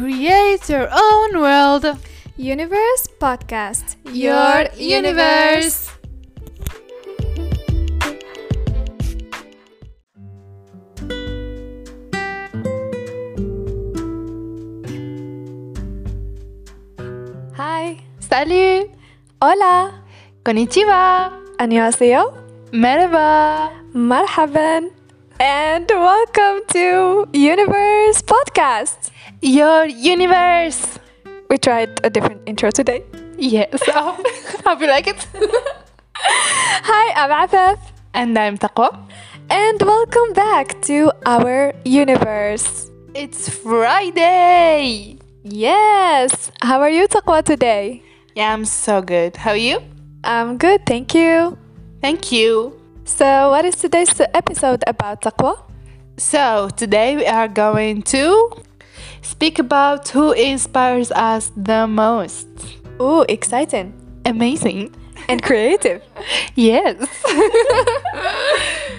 Create your own world. Universe Podcast. Your universe. Hi. Salut. Hola. Konnichiwa. 안녕하세요. Merhaba. Marhaban. And welcome to Universe Podcast. Your universe. We tried a different intro today. Yes. Hope you like it. Hi, I'm Afaf. And I'm Taqwa. And welcome back to our universe. It's Friday. Yes. How are you, Taqwa, today? Yeah, I'm so good. How are you? I'm good, thank you. Thank you. So, what is today's episode about, Taqwa? So, today we are going to speak about who inspires us the most. Oh, exciting Amazing. and creative. Yes.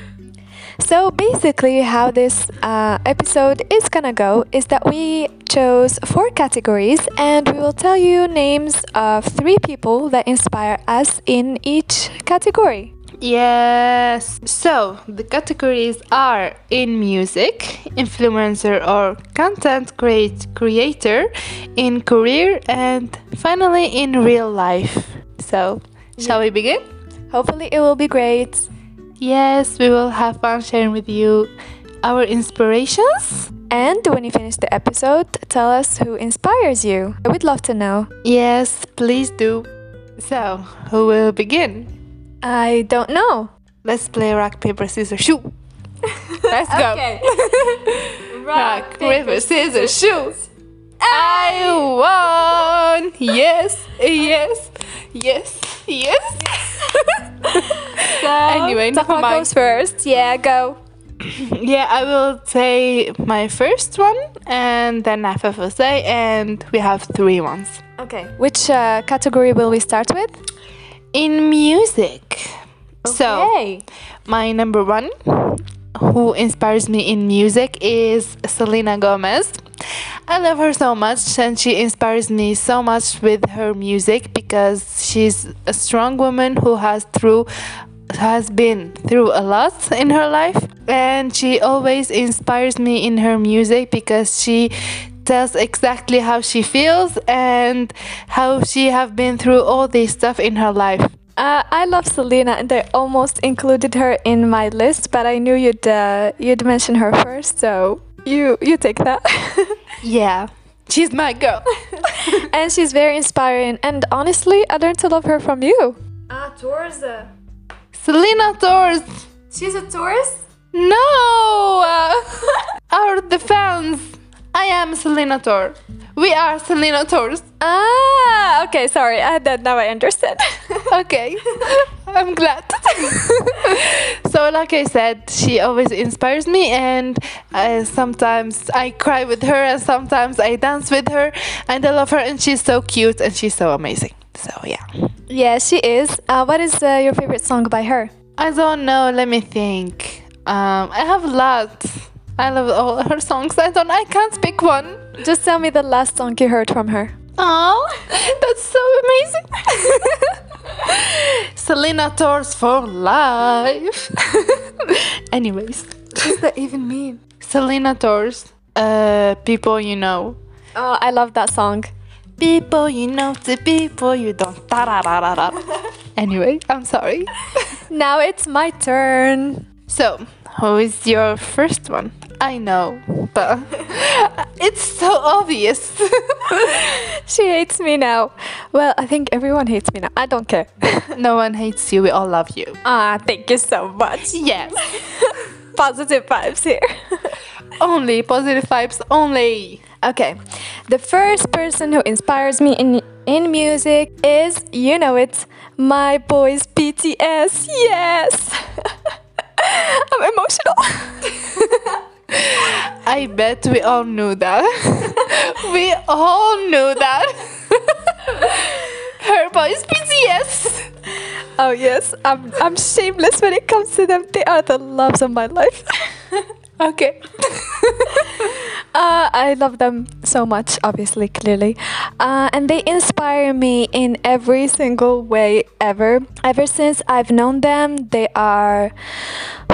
So basically, how this uh, episode is gonna go is that we chose four categories and we will tell you names of three people that inspire us in each category. Yes. So, the categories are in music, influencer or content create creator, in career, and finally in real life. So, shall we begin? Hopefully, it will be great. Yes, we will have fun sharing with you our inspirations. And when you finish the episode, tell us who inspires you. I would love to know. Yes, please do. So, who will begin? I don't know. Let's play rock, paper, scissors, shoot. Let's go. Okay. Rock, paper, scissors, shoot. I won. Yes, yes, yes, yes. anyway, never Taqwa goes first. Yeah, go. Yeah, I will say my first one, and then Afaf will say, and we have three ones. Okay. Which uh, category will we start with? In music. So, my number one who inspires me in music is Selena Gomez. I love her so much and she inspires me so much with her music because she's a strong woman who has through has been through a lot in her life and she always inspires me in her music because she tells exactly how she feels and how she have been through all this stuff in her life. Uh, I love Selena, and I almost included her in my list, but I knew you'd uh, you'd mention her first, so you you take that. Yeah. She's my girl. and she's very inspiring, and honestly, I learned to love her from you. Ah, Taurus. Selena Taurus. She's a Taurus. No! Uh, our the fans. I am Selenator. We are Selenators. Ah, okay. Sorry, I that now I understand. Okay. I'm glad. so, like I said, she always inspires me, and uh, sometimes I cry with her, and sometimes I dance with her, and I love her, and she's so cute, and she's so amazing. So, yeah. yeah, she is. Uh, what is uh, your favorite song by her? I don't know. Let me think. Um, I have lots. I love all her songs. I don't. I can't pick one. Just tell me the last song you heard from her. Oh, that's so amazing. Selenators for life. Anyways, What does that even mean? Selenators. Uh, people you know. Oh, I love that song. People you know to people you don't. Anyway, I'm sorry. Now it's my turn. So, who is your first one? I know, but it's so obvious. She hates me now. Well, I think everyone hates me now. I don't care. no one hates you. We all love you. ah, thank you so much. Yes. Positive vibes here. only positive vibes. Only. okay. The first person who inspires me in in music is, you know it, my boys BTS. Yes. I'm emotional. I bet we all knew that. we all knew that. Her boys BTS. Oh yes, I'm I'm shameless when it comes to them. They are the loves of my life. Okay. Uh, I love them so much, obviously, clearly. Uh, and they inspire me in every single way ever. Ever since I've known them, they are,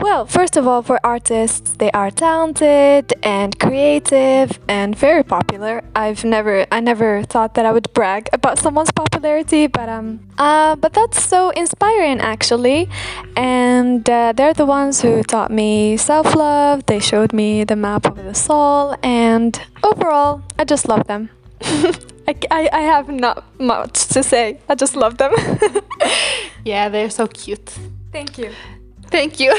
well, first of all, for artists, they are talented and creative and very popular. I've never, I never thought that I would brag about someone's popularity, but um, uh, but that's so inspiring actually. And uh, they're the ones who taught me self-love. They showed me the map of the soul and overall, I just love them. I, I, I have not much to say. I just love them. yeah, they're so cute. Thank you. Thank you.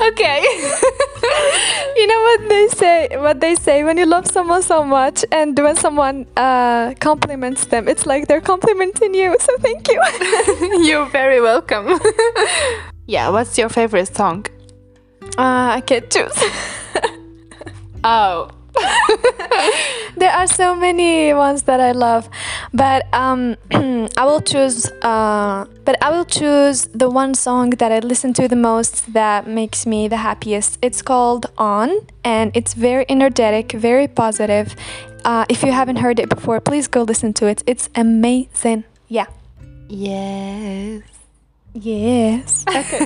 okay. you know what they say? What they say when you love someone so much, and when someone uh, compliments them, it's like they're complimenting you. So thank you. You're very welcome. yeah. What's your favorite song? Uh, I can't choose. Oh. there are so many ones that I love, but um, I will choose. Uh, but I will choose the one song that I listen to the most that makes me the happiest. It's called "On," and it's very energetic, very positive. Uh, if you haven't heard it before, please go listen to it. It's amazing. Yeah. Yes. Yes. Okay.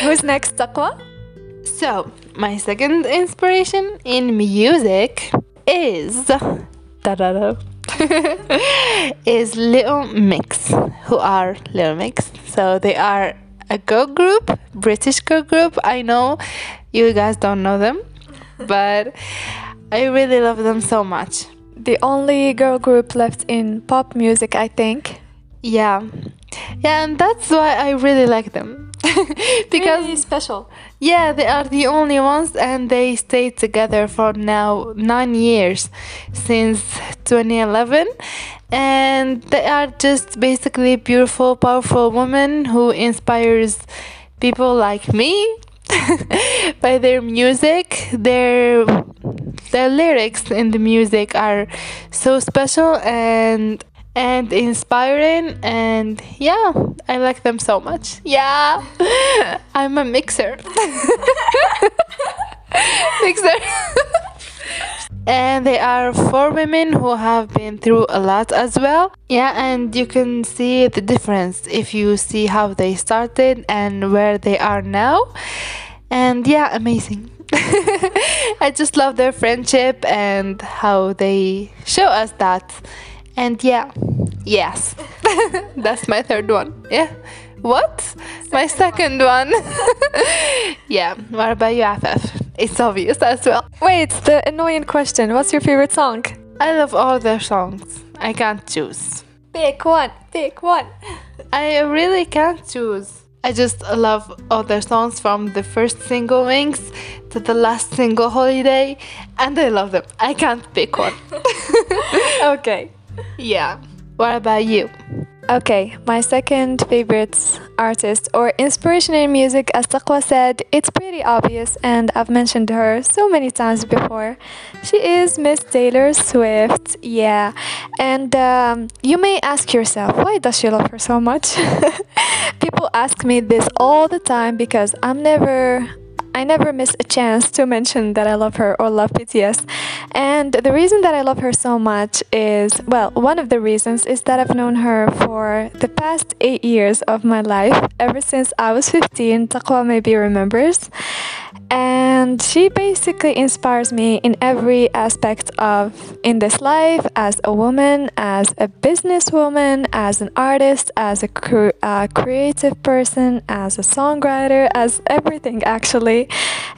Who's next, Taqwa? So, my second inspiration in music is is Little Mix, who are Little Mix. So they are a girl group, British girl group. I know you guys don't know them, but I really love them so much. The only girl group left in pop music, I think. Yeah. Yeah, and that's why I really like them. because really special. Yeah, they are the only ones, and they stayed together for now nine years since 2011. And they are just basically beautiful, powerful women who inspires people like me by their music. Their their lyrics in the music are so special and and inspiring and yeah i like them so much. Yeah. I'm a mixer. Mixer. And they are four women who have been through a lot as well. Yeah and you can see the difference if you see how they started and where they are now. And yeah amazing. I just love their friendship and how they show us that and yeah, yes, that's my third one. Yeah. What? Second my second one. one. yeah. What about you, Afaf? It's obvious as well. Wait, the annoying question. What's your favorite song? I love all their songs. I can't choose. Pick one. Pick one. I really can't choose. I just love all their songs from the first single Wings to the last single Holiday, and I love them. I can't pick one. okay yeah. What about you? Okay, my second favorite artist or inspiration in music, as Taqwa said, it's pretty obvious, and I've mentioned her so many times before. She is Miss Taylor Swift, yeah. And um, you may ask yourself, why does she love her so much? People ask me this all the time because I'm never I never miss a chance to mention that I love her or love BTS. And the reason that I love her so much is well, one of the reasons is that I've known her for the past eight years of my life, ever since I was 15. Taqwa maybe remembers. And she basically inspires me in every aspect of in this life as a woman, as a businesswoman, as an artist, as a cre- uh, creative person, as a songwriter, as everything actually.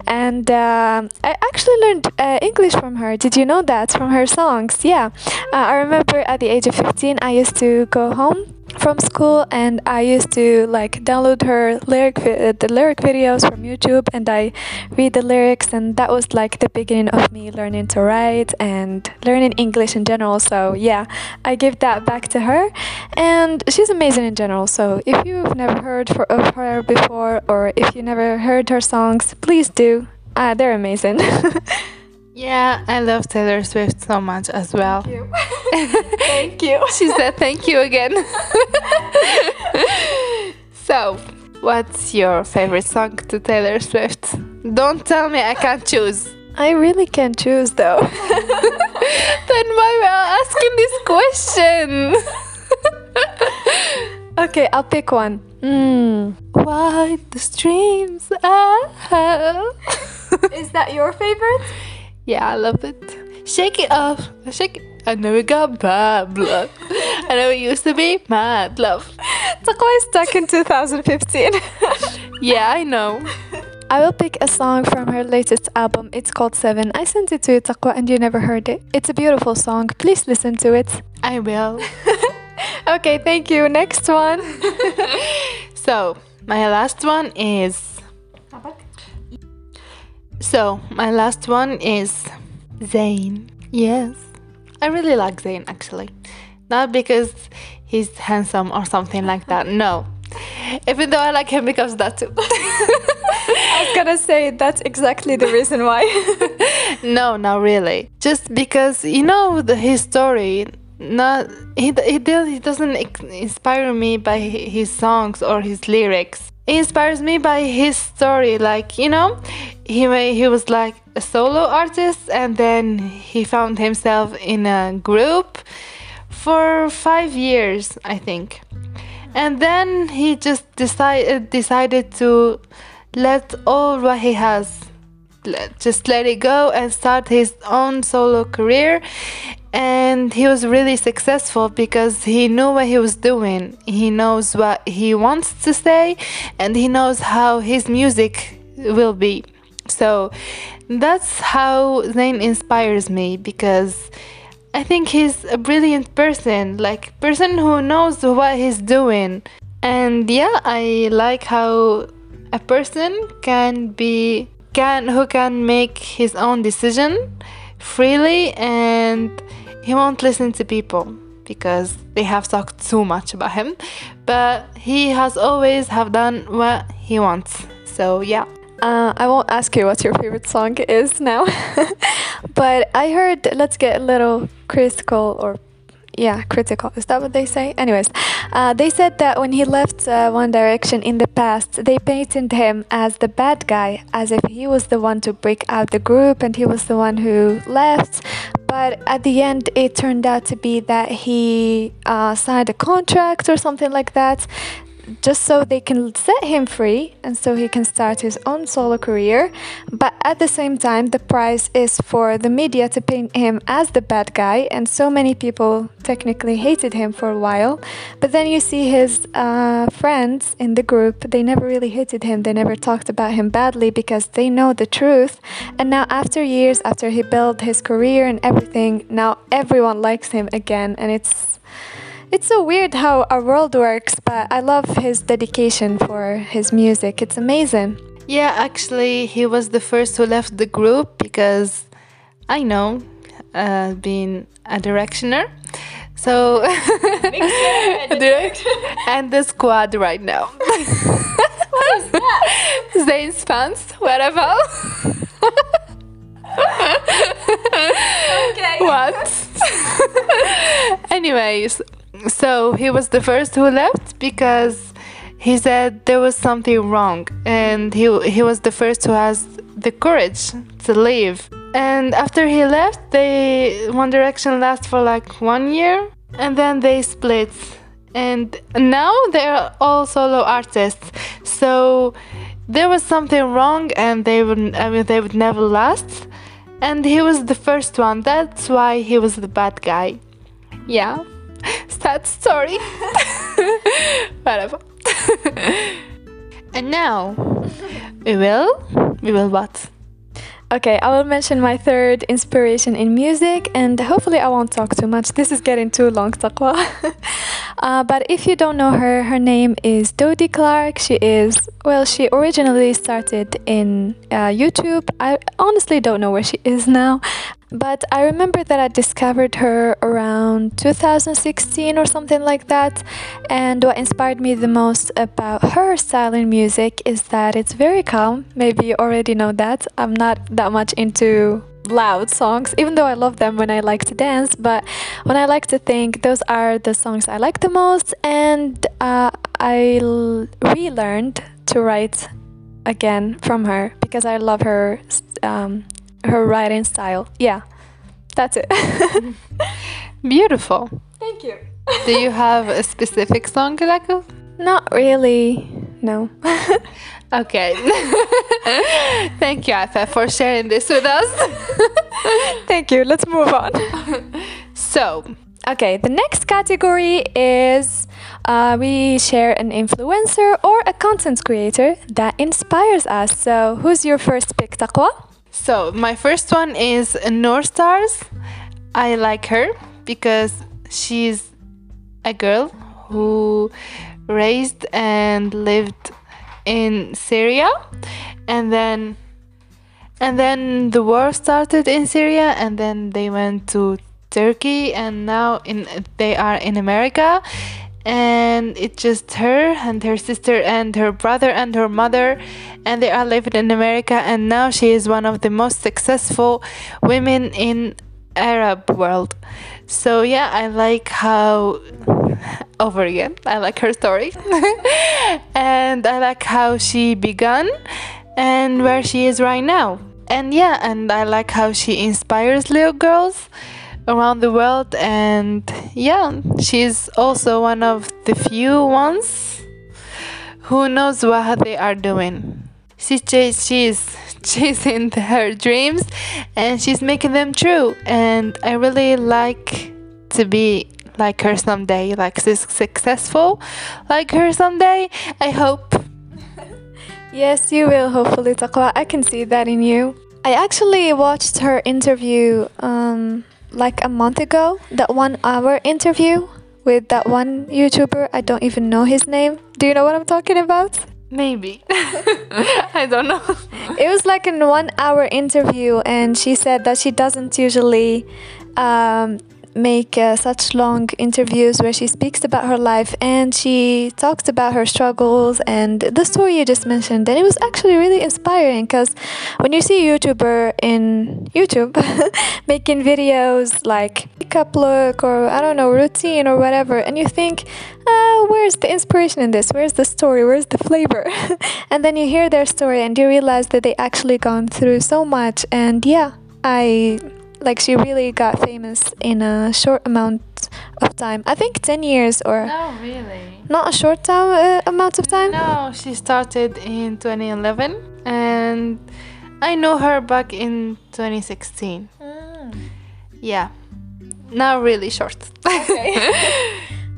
And uh, I actually learned uh, English from her. Did you know that from her songs? Yeah. Uh, I remember at the age of 15, I used to go home from school and I used to like download her lyric the lyric videos from YouTube and I read the lyrics and that was like the beginning of me learning to write and learning English in general. So yeah I give that back to her and she's amazing in general. So if you've never heard for, of her before or if you never heard her songs please do. Uh, they're amazing Yeah, I love Taylor Swift so much as well. Thank you. thank you. she said thank you again. so, What's your favorite song to Taylor Swift? Don't tell me I can't choose. I really can't choose though. then why am I asking this question? okay, I'll pick one. Mm. Why the streams are. Is that your favorite? Yeah, I love it. Shake it off. Shake it. I know it got bad blood. I know it used to be mad love. Is stuck in 2015. yeah, I know. I will pick a song from her latest album. It's called Seven. I sent it to you, Taqwa, and you never heard it. It's a beautiful song. Please listen to it. I will. okay, thank you. Next one. so, my last one is. So, my last one is Zayn. Yes. I really like Zayn actually. Not because he's handsome or something like that. No. Even though I like him because of that too. I was gonna say that's exactly the reason why. no, not really. Just because you know the his story. Not he he, he doesn't inspire me by his songs or his lyrics. Inspires me by his story. Like you know, he he was like a solo artist and then he found himself in a group for five years, I think. And then he just decided uh, decided to let all what he has just let it go and start his own solo career. And he was really successful because he knew what he was doing. He knows what he wants to say and he knows how his music will be. So that's how Zayn inspires me because I think he's a brilliant person, like person who knows what he's doing. And yeah, I like how a person can be can who can make his own decision freely and he won't listen to people because they have talked too much about him. But he has always have done what he wants. So yeah. Uh, I won't ask you what your favorite song is now, but I heard let's get a little critical or yeah, critical. Is that what they say? Anyways, uh, they said that when he left uh, One Direction in the past, they painted him as the bad guy, as if he was the one to break out the group and he was the one who left. But at the end, it turned out to be that he uh, signed a contract or something like that just so they can set him free and so he can start his own solo career. But at the same time, the price is for the media to paint him as the bad guy, and so many people technically hated him for a while. But then you see his uh, friends in the group, they never really hated him, they never talked about him badly because they know the truth. And now, after years, after he built his career and everything, now everyone likes him again, and it's it's so weird how our world works, but I love his dedication for his music. It's amazing. Yeah, actually, he was the first who left the group because I know, uh, being a directioner. So, and the squad right now. what is that? Zayn's fans, whatever. okay. What? Anyways, so he was the first who left because he said there was something wrong. And he he was the first who has the courage to leave. And after he left they one direction last for like one year. And then they split. And now they're all solo artists. So there was something wrong and they would I mean they would never last. And he was the first one. That's why he was the bad guy. Yeah sad story. Whatever. and now we will we will what? Okay, I will mention my third inspiration in music, and hopefully, I won't talk too much. This is getting too long, Taqwa. uh, but if you don't know her, her name is Dodie Clark. She is, well, she originally started in uh, YouTube. I honestly don't know where she is now. But I remember that I discovered her around 2016 or something like that. And what inspired me the most about her style in music is that it's very calm. Maybe you already know that. I'm not that much into loud songs, even though I love them when I like to dance. But when I like to think, those are the songs I like the most. And uh, I relearned to write again from her because I love her um, her writing style. Yeah, that's it. Beautiful. Thank you. Do you have a specific song you? Not really. No. Okay. Thank you, Afa, for sharing this with us. Thank you. Let's move on. so, Okay, the next category is uh, we share an influencer or a content creator that inspires us. So, who's your first pick, Taqwa? So my first one is Noor Stars. I like her because she's a girl who raised and lived in Syria and then and then the war started in Syria and then they went to Turkey and now in they are in America and it's just her and her sister and her brother and her mother and they are living in America and now she is one of the most successful women in Arab world. So yeah, I like how over again. I like her story. and I like how she began and where she is right now. And yeah, and I like how she inspires little girls around the world and yeah, she's also one of the few ones who knows what they are doing. She she's chasing her dreams and she's making them true and I really like to be like her someday, like su- successful like her someday. I hope. Yes, you will, hopefully, Taqwa. I can see that in you. I actually watched her interview um, like a month ago, that one hour interview with that one YouTuber. I don't even know his name. Do you know what I'm talking about? Maybe. I don't know. It was like a one hour interview, and she said that she doesn't usually um, make uh, such long interviews where she speaks about her life and she talks about her struggles and the story you just mentioned. And it was actually really inspiring because when you see a YouTuber in YouTube making videos like makeup look or I don't know, routine or whatever, and you think, uh, where's the inspiration in this? Where's the story? Where's the flavor? and then you hear their story and you realize that they actually gone through so much. And yeah, I like she really got famous in a short amount of time. I think 10 years or No, really. not a short time, uh, amount of time. No, she started in 2011 and I know her back in 2016. Yeah. Not really short.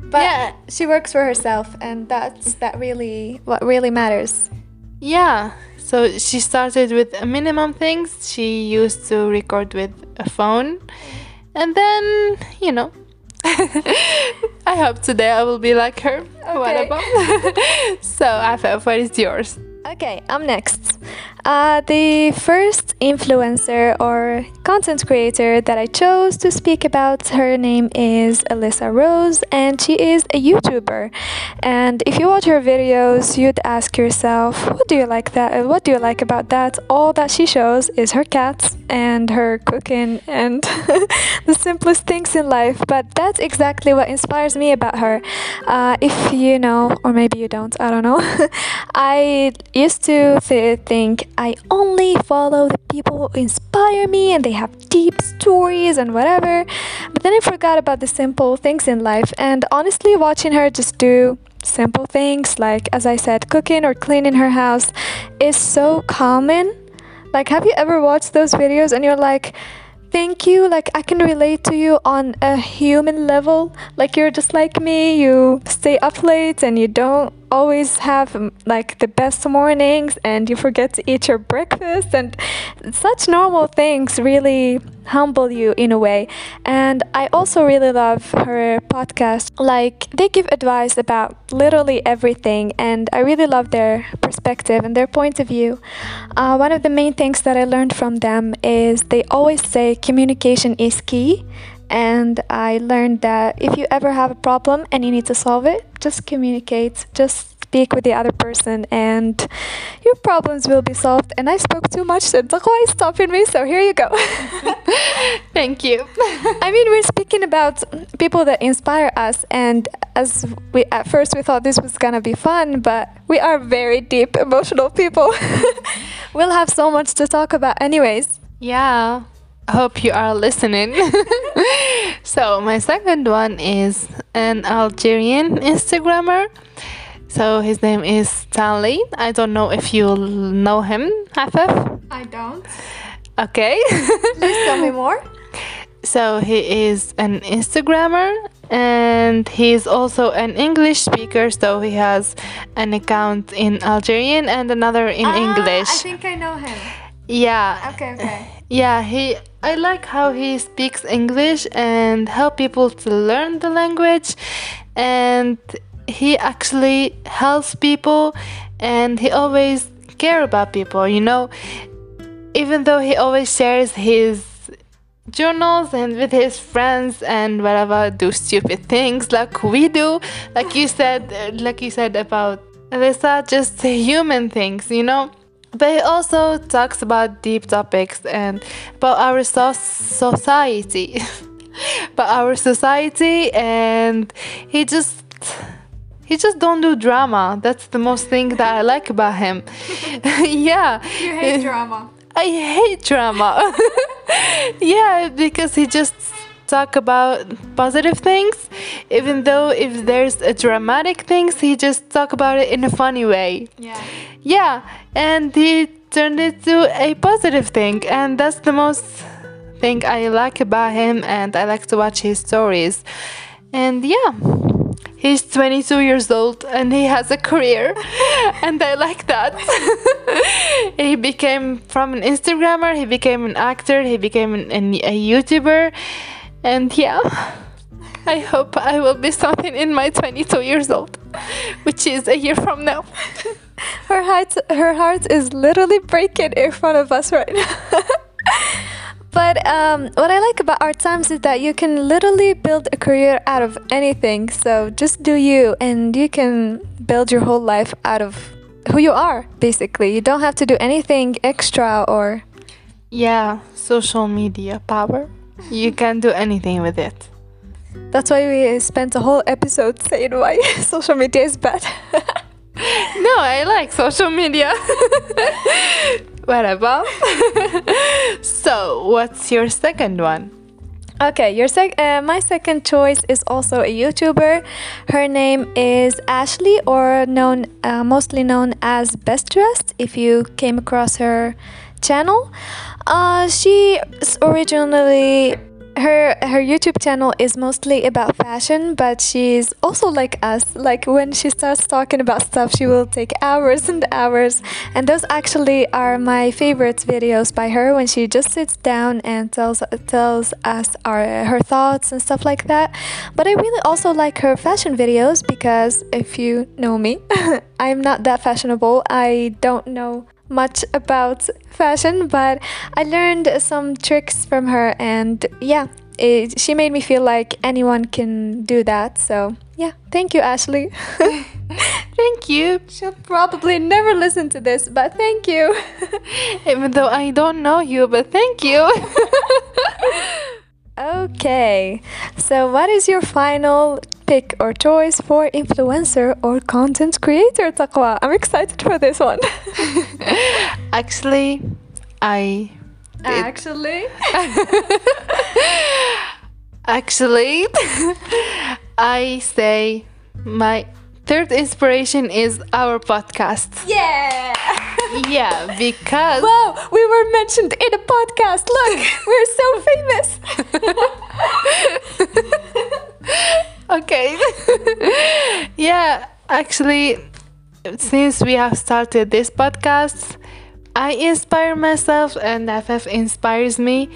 But yeah. she works for herself and that's that really what really matters. Yeah, so she started with minimum things. She used to record with a phone, and then you know. I hope today I will be like her. What Okay. about? so, Afaf, what is yours? Okay, I'm next. Uh, the first influencer or content creator that I chose to speak about, her name is Alyssa Rose, and she is a YouTuber. And if you watch her videos, you'd ask yourself, what do you like that? uh, What do you like about that? All that she shows is her cats and her cooking and the simplest things in life. But that's exactly what inspires me about her. Uh, if you know, or maybe you don't, I don't know. I used to th- think I only follow the people who inspire me and they have deep stories and whatever. But then I forgot about the simple things in life. And honestly, watching her just do simple things like, as I said, cooking or cleaning her house is so common. Like, have you ever watched those videos and you're like, thank you like i can relate to you on a human level like you're just like me you stay up late and you don't always have um, like the best mornings and you forget to eat your breakfast and such normal things really humble you in a way. And i also really love her podcast. Like they give advice about literally everything and i really love their perspective and their point of view. Uh, one of the main things that i learned from them is they always say communication is key. And I learned that if you ever have a problem and you need to solve it, just communicate, just speak with the other person and your problems will be solved. And I spoke too much, so Taqwa is stopping me, so here you go. Thank you. I mean, we're speaking about people that inspire us, and as we at first we thought this was gonna be fun, but we are very deep emotional people. we'll have so much to talk about, anyways. Yeah. Hope you are listening. so, my second one is an Algerian Instagrammer. So, his name is Stanley. I don't know if you know him, Afaf. I don't. Okay. Please tell me more. So he is an Instagrammer and he's also an English speaker. So he has an account in Algerian and another in English. Ah, I think I know him. yeah. Okay, okay. Yeah, he I like how he speaks English and help people to learn the language and he actually helps people and he always care about people, you know. Even though he always shares his journals and with his friends and whatever do stupid things like we do like you said like you said about Alyssa just human things you know but he also talks about deep topics and about our so- society about our society and he just he just don't do drama that's the most thing that i like about him yeah You hate drama. I hate drama. yeah, because he just talk about positive things, even though if there's a dramatic things, he just talk about it in a funny way. Yeah. Yeah, and he turned it to a positive thing, and that's the most thing I like about him, and I like to watch his stories. And yeah, he's 22 years old and he has a career, and I like that. he became from an Instagrammer, he became an actor, he became an, an, a YouTuber, and yeah. I hope I will be something in my 22 years old, which is a year from now. Her heart, her heart is literally breaking in front of us right now. but um, what I like about our times is that you can literally build a career out of anything. So just do you, and you can build your whole life out of who you are. Basically, you don't have to do anything extra or. Yeah, social media power. You can do anything with it. That's why we spent a whole episode saying why social media is bad. No, I like social media. Whatever. so, what's your second one? Okay, your sec- uh, my second choice is also a YouTuber. Her name is Ashley, or known uh, mostly known as Best Dressed. If you came across her channel, uh, she originally her her YouTube channel is mostly about fashion, but she's also like us. Like when she starts talking about stuff, she will take hours and hours. And those actually are my favorite videos by her when she just sits down and tells tells us our her thoughts and stuff like that. But I really also like her fashion videos because if you know me, I'm not that fashionable. I don't know much about fashion, but I learned some tricks from her, and yeah, it, she made me feel like anyone can do that. So, yeah, thank you, Ashley. Thank you. She'll probably never listen to this, but thank you. Even though I don't know you, but thank you. okay, so what is your final pick or choice for influencer or content creator, Taqwa? I'm excited for this one. Actually, I Actually, actually I say my third inspiration is our podcast. yeah. Yeah, because Wow, we were mentioned in a podcast. Look, we're so famous. okay. yeah, actually, since we have started this podcast, I inspire myself and Afaf inspires me,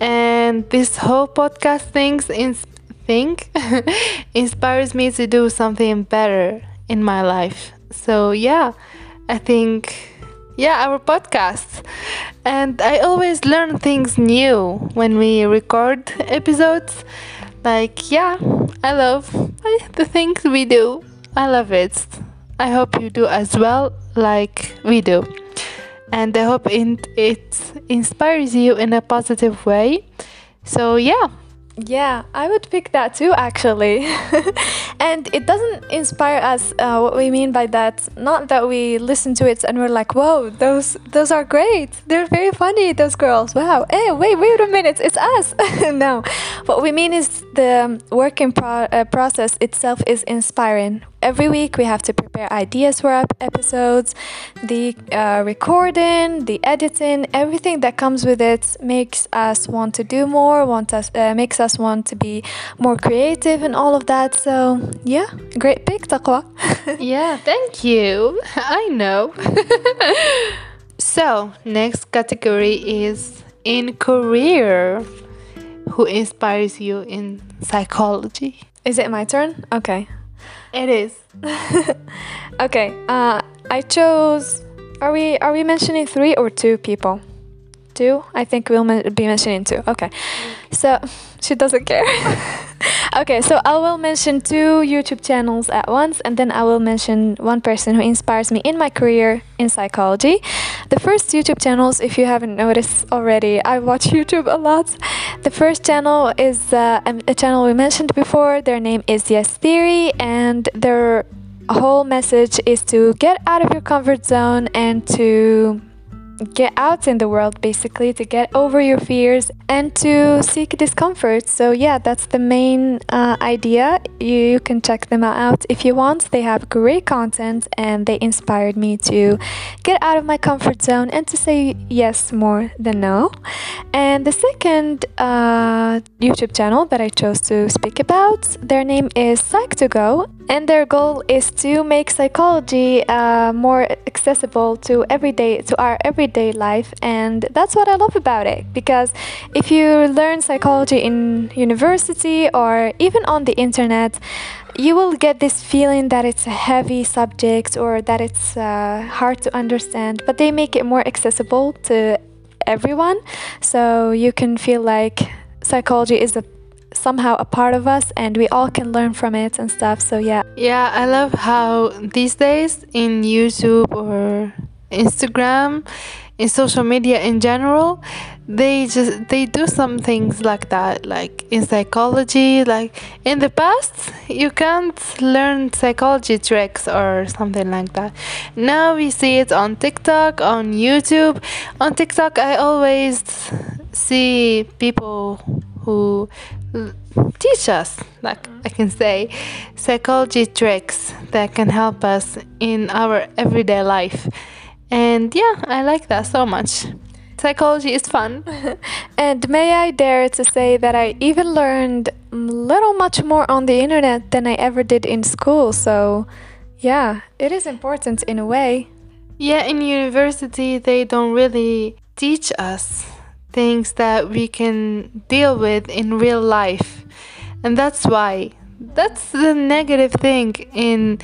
and this whole podcast things ins- thing inspires me to do something better in my life. So yeah, I think yeah, our podcast. And I always learn things new when we record episodes. Like, yeah, I love the things we do. I love it. I hope you do as well, like we do. And I hope it, it inspires you in a positive way. So, yeah. Yeah, I would pick that too, actually. and it doesn't inspire us. Uh, what we mean by that, not that we listen to it and we're like, "Whoa, those those are great. They're very funny. Those girls. Wow. Hey, wait, wait a minute. It's us." no, what we mean is the working pro- uh, process itself is inspiring every week we have to prepare ideas for our episodes. The uh, recording the editing everything that comes with it makes us want to do more want us uh, makes us want to be more creative and all of that. So yeah great pick taqwa. Yeah thank you. I know. So next category is in career. Who inspires you in psychology? Is it my turn? Okay it is. okay. Uh, I chose. Are we are we mentioning three or two people? Two. I think we'll be mentioning two. Okay. So she doesn't care. okay. So I will mention two YouTube channels at once, and then I will mention one person who inspires me in my career in psychology. The first YouTube channels, if you haven't noticed already, I watch YouTube a lot. The first channel is uh, a channel we mentioned before. Their name is Yes Theory, and their whole message is to get out of your comfort zone and to get out in the world basically to get over your fears and to seek discomfort. So yeah that's the main uh, idea. You, you, can check them out if you want. They have great content and they inspired me to get out of my comfort zone and to say yes more than no. And the second uh, youtube channel that i chose to speak about their name is psych2go and their goal is to make psychology uh, more accessible to everyday to our everyday life and that's what i love about it because if you learn psychology in university or even on the internet you will get this feeling that it's a heavy subject or that it's uh, hard to understand but they make it more accessible to everyone so you can feel like psychology is a somehow a part of us and we all can learn from it and stuff. So, yeah. Yeah, I love how these days in YouTube or Instagram, in social media in general, they just they do some things like that like in psychology like in the past you can't learn psychology tricks or something like that now we see it on tiktok on youtube on tiktok i always see people who teach us, like I can say, psychology tricks that can help us in our everyday life. And yeah, I like that so much. Psychology is fun. and may I dare to say that I even learned little much more on the internet than I ever did in school. So, yeah, it is important in a way. Yeah, in university, they don't really teach us things that we can deal with in real life and that's why that's the negative thing in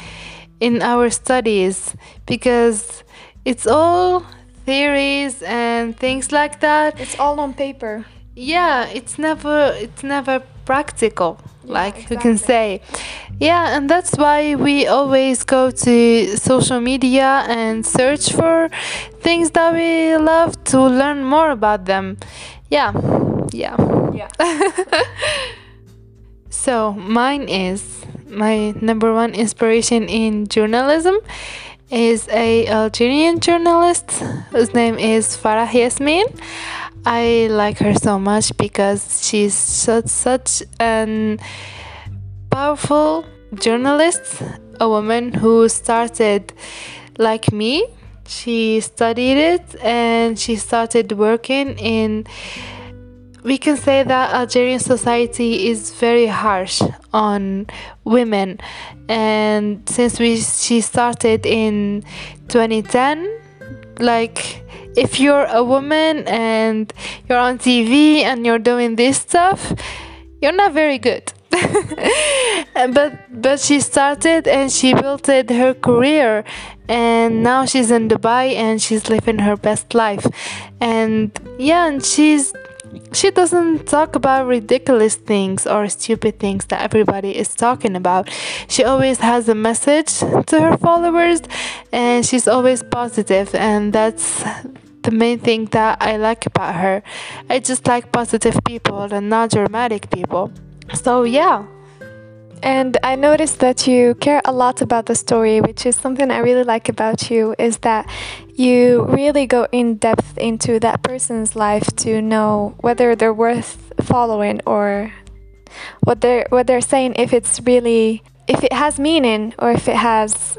in our studies because it's all theories and things like that. It's all on paper. Yeah it's never it's never practical yeah, like exactly. you can say. Yeah and that's why we always go to social media and search for things that we love to learn more about them. Yeah yeah. Yeah. So mine is my number one inspiration in journalism is a Algerian journalist whose name is Farah Yasmin. I like her so much because she's such such an powerful journalist, a woman who started like me. She studied it and she started working in we can say that Algerian society is very harsh on women. And since we she started in 2010 like if you're a woman and you're on TV and you're doing this stuff, you're not very good. but but she started and she built it her career. And now she's in Dubai and she's living her best life. And yeah and she's she doesn't talk about ridiculous things or stupid things that everybody is talking about. She always has a message to her followers and she's always positive and that's the main thing that I like about her. I just like positive people and not dramatic people. So, yeah. And I noticed that you care a lot about the story, which is something I really like about you, is that you really go in depth into that person's life to know whether they're worth following or what they're what they're saying if it's really if it has meaning or if it has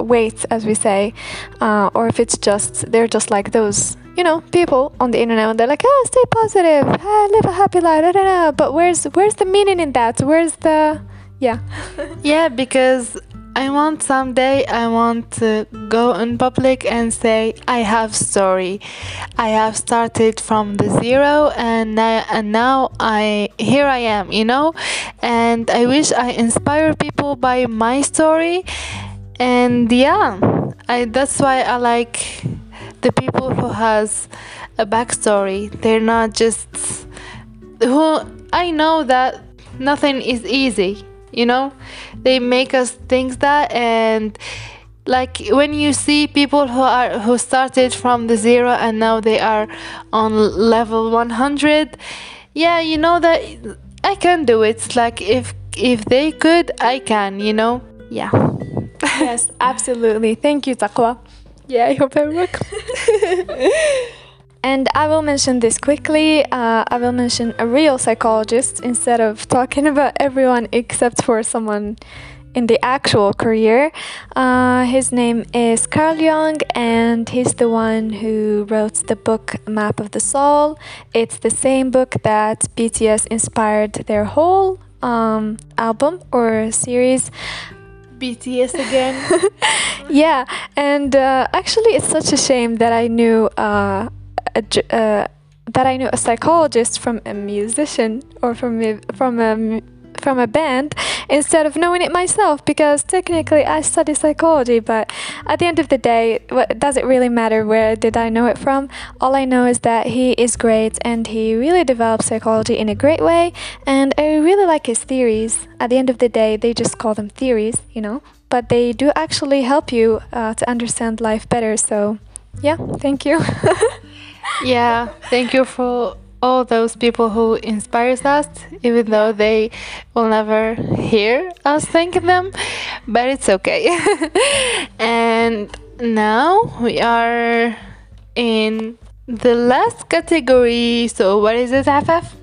weight as we say uh, or if it's just they're just like those you know people on the internet and they're like oh stay positive. Ah, live a happy life. Da, da, da. but where's where's the meaning in that? Where's the yeah. Yeah because I want someday I want to go in public and say I have story. I have started from the zero and now, and now I here I am, you know? And I wish I inspire people by my story. And yeah, I that's why I like the people who has a backstory. They're not just who I know that nothing is easy you know? They make us think that and like when you see people who are who started from the zero and now they are on level 100 yeah you know that i can do it. Like if if they could i can you know? Yeah. Yes absolutely. Thank you taqwa. Yeah you're very welcome And I will mention this quickly. Uh, I will mention a real psychologist instead of talking about everyone except for someone in the actual career. Uh, his name is Carl Jung, and he's the one who wrote the book Map of the Soul. It's the same book that BTS inspired their whole um, album or series. BTS again. yeah, and uh, actually, it's such a shame that I knew uh, a, uh, that I knew a psychologist from a musician or from a, from a from a band instead of knowing it myself because technically I study psychology but at the end of the day what does it really matter where did I know it from? All I know is that he is great and he really develops psychology in a great way and I really like his theories. At the end of the day they just call them theories you know but they do actually help you uh, to understand life better so yeah thank you yeah, thank you for all those people who inspires us, even though they will never hear us thanking them, but it's okay. and now we are in the last category. So what is it, Afaf?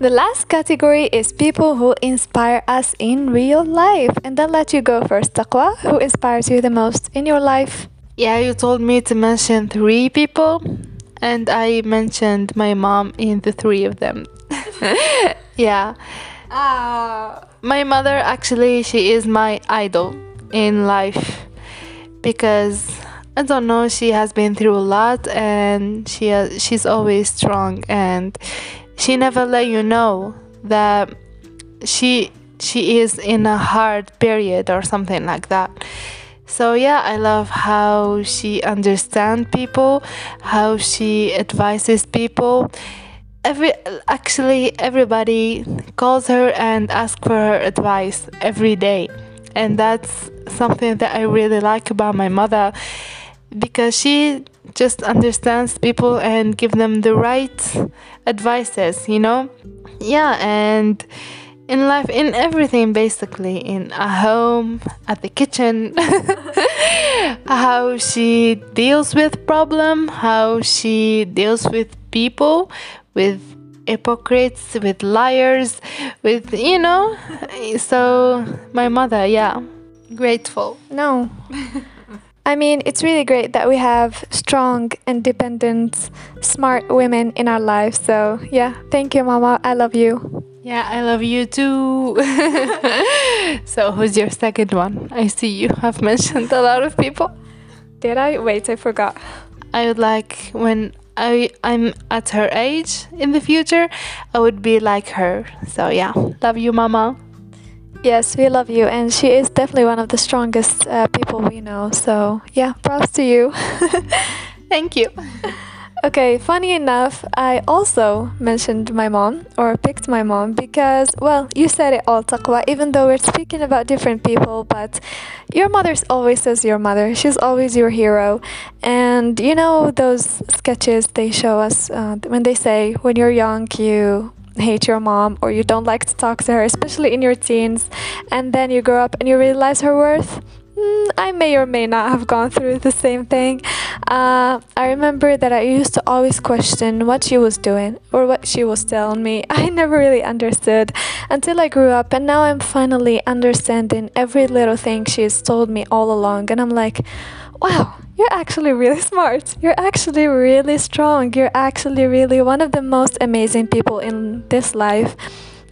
The last category is people who inspire us in real life. And then let you go first, Taqwa. Who inspires you the most in your life? Yeah, you told me to mention three people and I mentioned my mom in the three of them. yeah. Uh, my mother actually she is my idol in life because I don't know she has been through a lot and she has, she's always strong and she never let you know that she she is in a hard period or something like that so yeah i love how she understands people how she advises people. Every actually everybody calls her and asks for her advice every day. And that's something that i really like about my mother because she just understands people and give them the right advices you know? Yeah and in life in everything basically in a home at the kitchen how she deals with problem how she deals with people with hypocrites with liars with you know so my mother yeah grateful no I mean, it's really great that we have strong, independent, smart women in our lives. So, yeah, thank you, Mama. I love you. Yeah, I love you too. so, who's your second one? I see you have mentioned a lot of people. Did I? Wait, I forgot. I would like when I I'm at her age in the future, I would be like her. So yeah, love you, Mama. Yes, we love you, and she is definitely one of the strongest uh, people we know. So yeah, props to you. Thank you. Okay, funny enough, I also mentioned my mom or picked my mom because, well, you said it all, Taqwa, even though we're speaking about different people, but your mother's always says your mother. She's always your hero. And you know those sketches they show us uh, when they say, when you're young, you hate your mom or you don't like to talk to her, especially in your teens, and then you grow up and you realize her worth? Mm, I may or may not have gone through the same thing. Uh, I remember that I used to always question what she was doing or what she was telling me. I never really understood until I grew up, and now I'm finally understanding every little thing she's told me all along. And I'm like, wow, you're actually really smart. You're actually really strong. You're actually really one of the most amazing people in this life.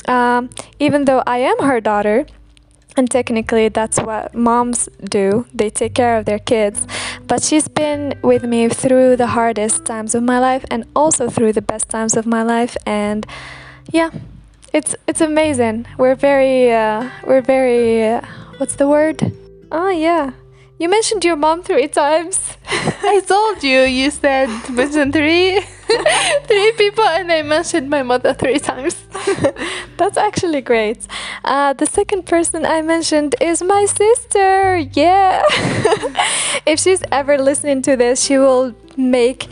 Um, even though I am her daughter, and technically that's what moms do. They take care of their kids. But she's been with me through the hardest times of my life and also through the best times of my life. And yeah it's it's amazing. We're very uh, we're very uh, what's the word? Oh yeah. You mentioned your mom three times. I told you. You said mention three, three people, and I mentioned my mother three times. That's actually great. Uh, the second person I mentioned is my sister. Yeah. if she's ever listening to this, she will make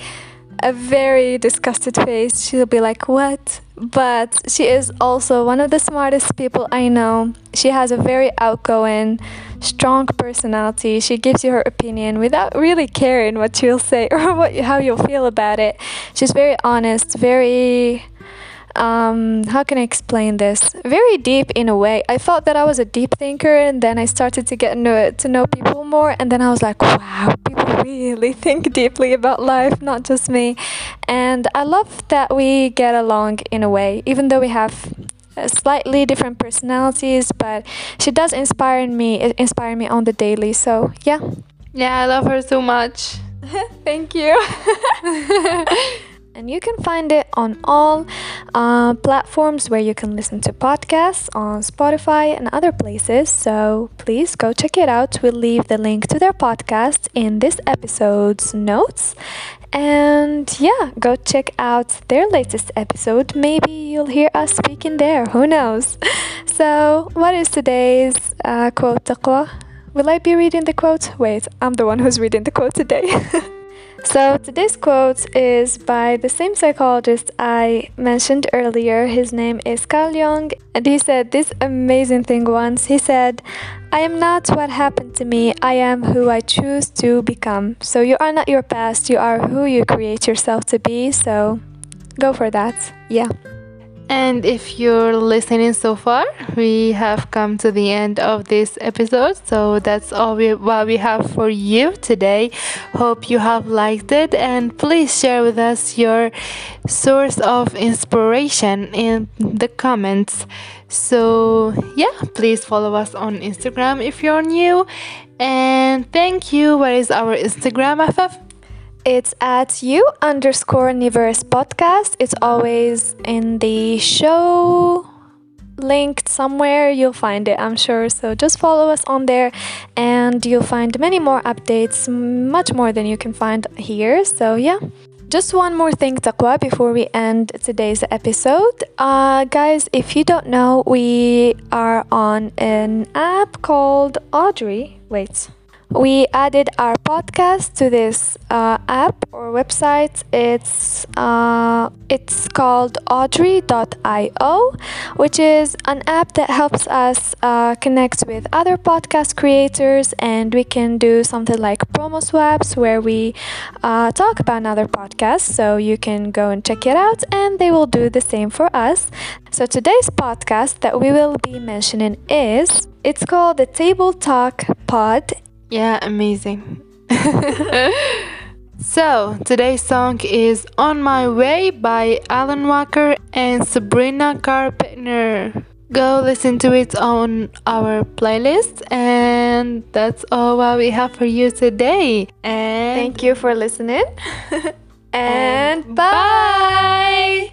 a very disgusted face. She'll be like, What? But she is also one of the smartest people I know. She has a very outgoing, strong personality. She gives you her opinion without really caring what you'll say or what how you'll feel about it. She's very honest, very um, how can I explain this? Very deep in a way. I thought that I was a deep thinker, and then I started to get know, to know people more, and then I was like, wow, people really think deeply about life, not just me. And I love that we get along in a way, even though we have uh, slightly different personalities, but she does inspire me, inspire me on the daily. So yeah. Yeah, I love her so much. Thank you. and you can find it on all uh, platforms where you can listen to podcasts on Spotify and other places. So please go check it out. We'll leave the link to their podcast in this episode's notes. And yeah, go check out their latest episode. Maybe you'll hear us speaking there. Who knows? So, what is today's uh, quote, Taqwa? Will I be reading the quote? Wait, I'm the one who's reading the quote today. So today's quote is by the same psychologist I mentioned earlier. His name is Carl Jung, and he said this amazing thing once. He said, I am not what happened to me, I am who I choose to become. So you are not your past, you are who you create yourself to be. So go for that. Yeah. And if you're listening so far, we have come to the end of this episode. So that's all we, what we have for you today. Hope you have liked it, and please share with us your source of inspiration in the comments. So, yeah, please follow us on Instagram if you're new. And thank you. What is our Instagram, Afaf? It's at you underscore Universe podcast. It's always in the show linked somewhere. You'll find it, I'm sure. So just follow us on there and you'll find many more updates, much more than you can find here. So, yeah. Just one more thing, Taqwa, before we end today's episode. Uh, guys, if you don't know, we are on an app called Audrey. Wait we added our podcast to this uh, app or website. It's uh, it's called Audrey.io, which is an app that helps us uh, connect with other podcast creators, and we can do something like promo swaps where we uh, talk about another podcast. So you can go and check it out, and they will do the same for us. So today's podcast that we will be mentioning is it's called the Table Talk Pod yeah, amazing. so, today's song is On My Way by Alan Walker and Sabrina Carpenter. Go listen to it on our playlist, and that's all what we have for you today. And thank you for listening. and, and bye. bye.